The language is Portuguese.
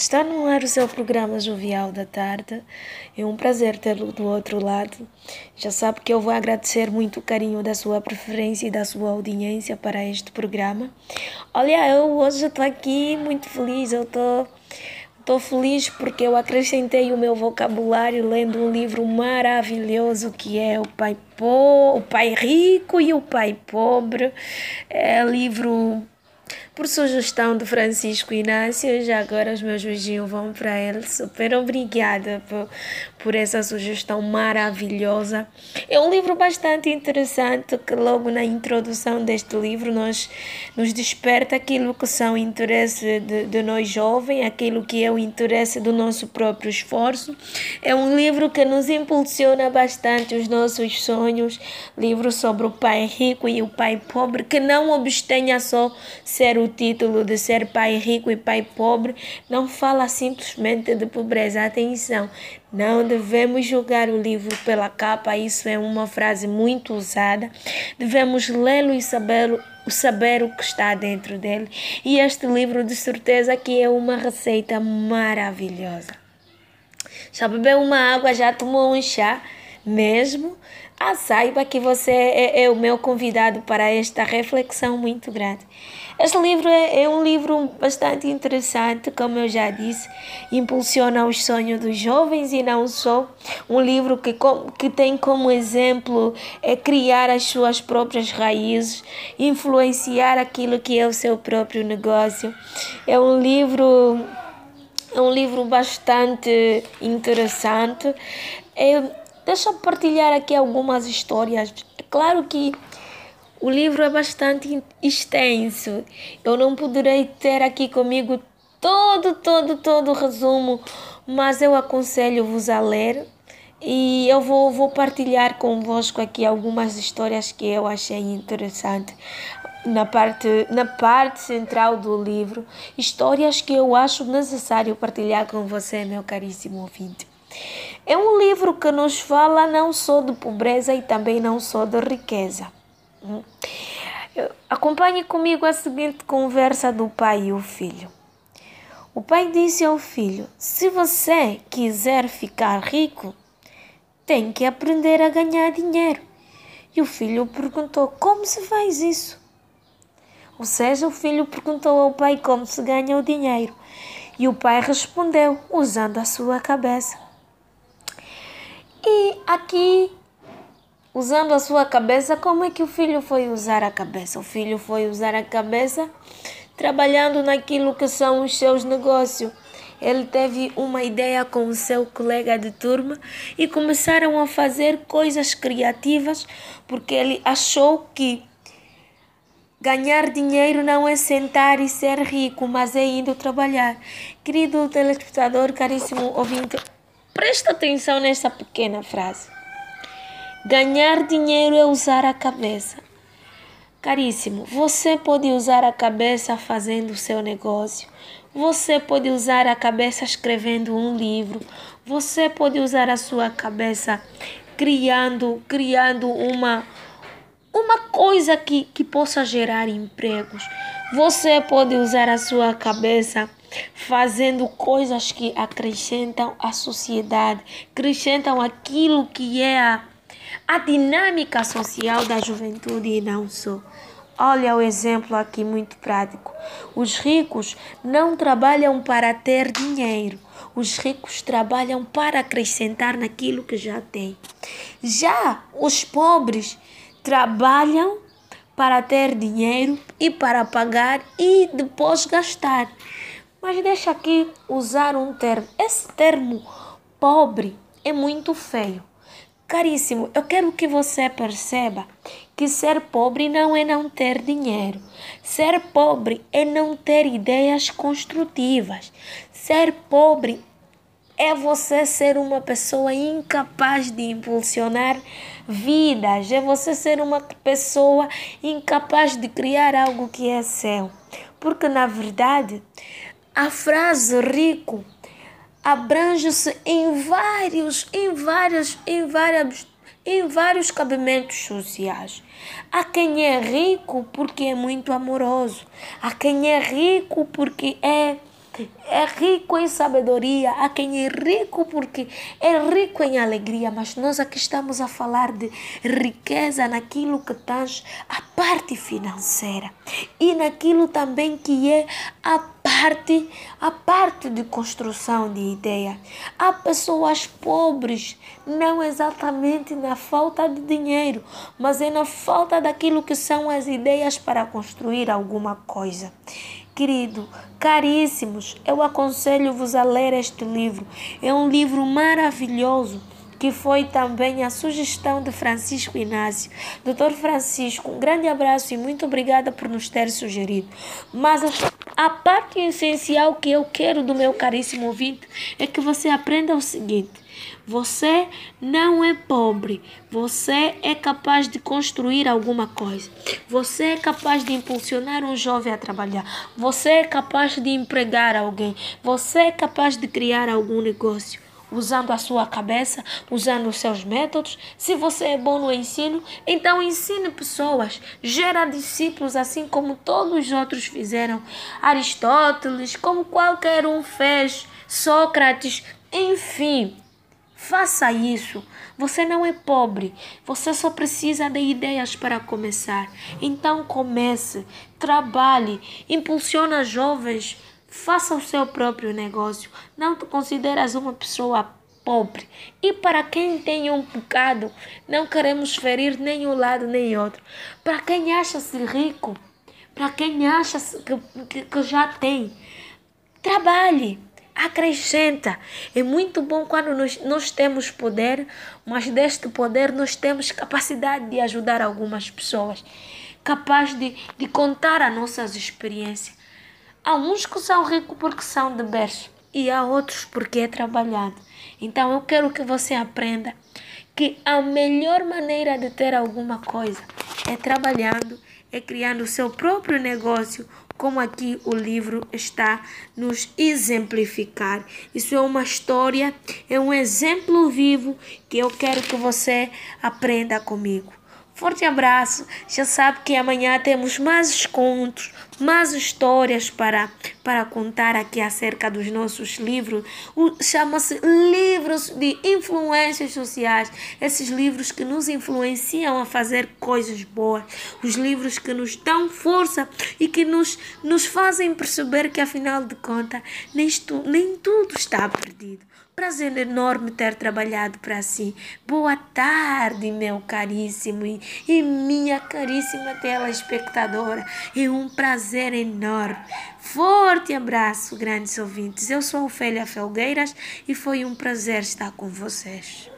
está no ar o seu programa Jovial da Tarde. É um prazer tê-lo do outro lado. Já sabe que eu vou agradecer muito o carinho da sua preferência e da sua audiência para este programa. Olha, eu hoje estou aqui muito feliz. Eu estou. Feliz porque eu acrescentei o meu vocabulário lendo um livro maravilhoso que é O Pai, po o Pai Rico e o Pai Pobre. É livro por sugestão do Francisco Inácio, já agora os meus beijinhos vão para ele. Super obrigada por, por essa sugestão maravilhosa. É um livro bastante interessante que logo na introdução deste livro nós nos desperta aquilo que são interesse de, de nós jovens, aquilo que é o interesse do nosso próprio esforço. É um livro que nos impulsiona bastante os nossos sonhos, livro sobre o pai rico e o pai pobre, que não obstenha só ser o título de ser pai rico e pai pobre, não fala simplesmente de pobreza. Atenção, não devemos julgar o livro pela capa, isso é uma frase muito usada. Devemos lê-lo e saber, saber o que está dentro dele. E este livro, de certeza, que é uma receita maravilhosa. Já bebeu uma água, já tomou um chá? Mesmo? Ah, saiba que você é, é o meu convidado para esta reflexão muito grande. Este livro é, é, um livro bastante interessante, como eu já disse, impulsiona os sonhos dos jovens e não só. Um livro que, que tem como exemplo é criar as suas próprias raízes, influenciar aquilo que é o seu próprio negócio. É um livro é um livro bastante interessante. É, deixa eu partilhar aqui algumas histórias. É claro que o livro é bastante extenso. Eu não poderei ter aqui comigo todo, todo, todo o resumo, mas eu aconselho-vos a ler e eu vou, vou partilhar convosco aqui algumas histórias que eu achei interessante na parte, na parte central do livro, histórias que eu acho necessário partilhar com você, meu caríssimo ouvinte. É um livro que nos fala não só de pobreza e também não só de riqueza Acompanhe comigo a seguinte conversa do pai e o filho. O pai disse ao filho: Se você quiser ficar rico, tem que aprender a ganhar dinheiro. E o filho perguntou: Como se faz isso? Ou seja, o filho perguntou ao pai como se ganha o dinheiro. E o pai respondeu usando a sua cabeça. E aqui usando a sua cabeça, como é que o filho foi usar a cabeça? O filho foi usar a cabeça trabalhando naquilo que são os seus negócios. Ele teve uma ideia com o seu colega de turma e começaram a fazer coisas criativas porque ele achou que ganhar dinheiro não é sentar e ser rico, mas é indo trabalhar. Querido telespectador, caríssimo ouvinte, presta atenção nesta pequena frase. Ganhar dinheiro é usar a cabeça. Caríssimo, você pode usar a cabeça fazendo o seu negócio. Você pode usar a cabeça escrevendo um livro. Você pode usar a sua cabeça criando, criando uma uma coisa que, que possa gerar empregos. Você pode usar a sua cabeça fazendo coisas que acrescentam à sociedade, acrescentam aquilo que é a a dinâmica social da juventude e não só. Olha o exemplo aqui muito prático. Os ricos não trabalham para ter dinheiro. Os ricos trabalham para acrescentar naquilo que já têm. Já os pobres trabalham para ter dinheiro e para pagar e depois gastar. Mas deixa aqui usar um termo. Esse termo pobre é muito feio. Caríssimo, eu quero que você perceba que ser pobre não é não ter dinheiro. Ser pobre é não ter ideias construtivas. Ser pobre é você ser uma pessoa incapaz de impulsionar vidas, é você ser uma pessoa incapaz de criar algo que é seu. Porque na verdade, a frase rico abrange-se em vários, em vários, em vários, em vários cabimentos sociais. Há quem é rico porque é muito amoroso, há quem é rico porque é é rico em sabedoria, há quem é rico porque é rico em alegria, mas nós aqui estamos a falar de riqueza naquilo que traz a parte financeira e naquilo também que é a parte, a parte de construção de ideia. Há pessoas pobres, não exatamente na falta de dinheiro, mas é na falta daquilo que são as ideias para construir alguma coisa. Querido, caríssimos, eu aconselho-vos a ler este livro. É um livro maravilhoso que foi também a sugestão de Francisco Inácio. Doutor Francisco, um grande abraço e muito obrigada por nos ter sugerido. Mas a parte essencial que eu quero do meu caríssimo ouvinte é que você aprenda o seguinte: você não é pobre, você é capaz de construir alguma coisa. Você é capaz de impulsionar um jovem a trabalhar. Você é capaz de empregar alguém. Você é capaz de criar algum negócio usando a sua cabeça, usando os seus métodos. Se você é bom no ensino, então ensine pessoas, gera discípulos, assim como todos os outros fizeram. Aristóteles, como qualquer um fez, Sócrates, enfim. Faça isso. Você não é pobre. Você só precisa de ideias para começar. Então comece, trabalhe, impulsiona jovens Faça o seu próprio negócio. Não te consideras uma pessoa pobre. E para quem tem um bocado, não queremos ferir nem um lado nem outro. Para quem acha-se rico, para quem acha que, que, que já tem, trabalhe acrescenta. É muito bom quando nós, nós temos poder, mas deste poder nós temos capacidade de ajudar algumas pessoas, capaz de, de contar as nossas experiências. Há uns que são ricos porque são de berço e há outros porque é trabalhado. Então eu quero que você aprenda que a melhor maneira de ter alguma coisa é trabalhando, é criando o seu próprio negócio, como aqui o livro está nos exemplificar. Isso é uma história, é um exemplo vivo que eu quero que você aprenda comigo. Forte abraço. Já sabe que amanhã temos mais contos, mais histórias para, para contar aqui acerca dos nossos livros. Chama-se livros de influências sociais. Esses livros que nos influenciam a fazer coisas boas. Os livros que nos dão força e que nos, nos fazem perceber que, afinal de contas, nem, nem tudo está perdido. Prazer enorme ter trabalhado para si. Boa tarde, meu caríssimo e, e minha caríssima telespectadora. É um prazer enorme. Forte abraço, grandes ouvintes. Eu sou Ofélia Felgueiras e foi um prazer estar com vocês.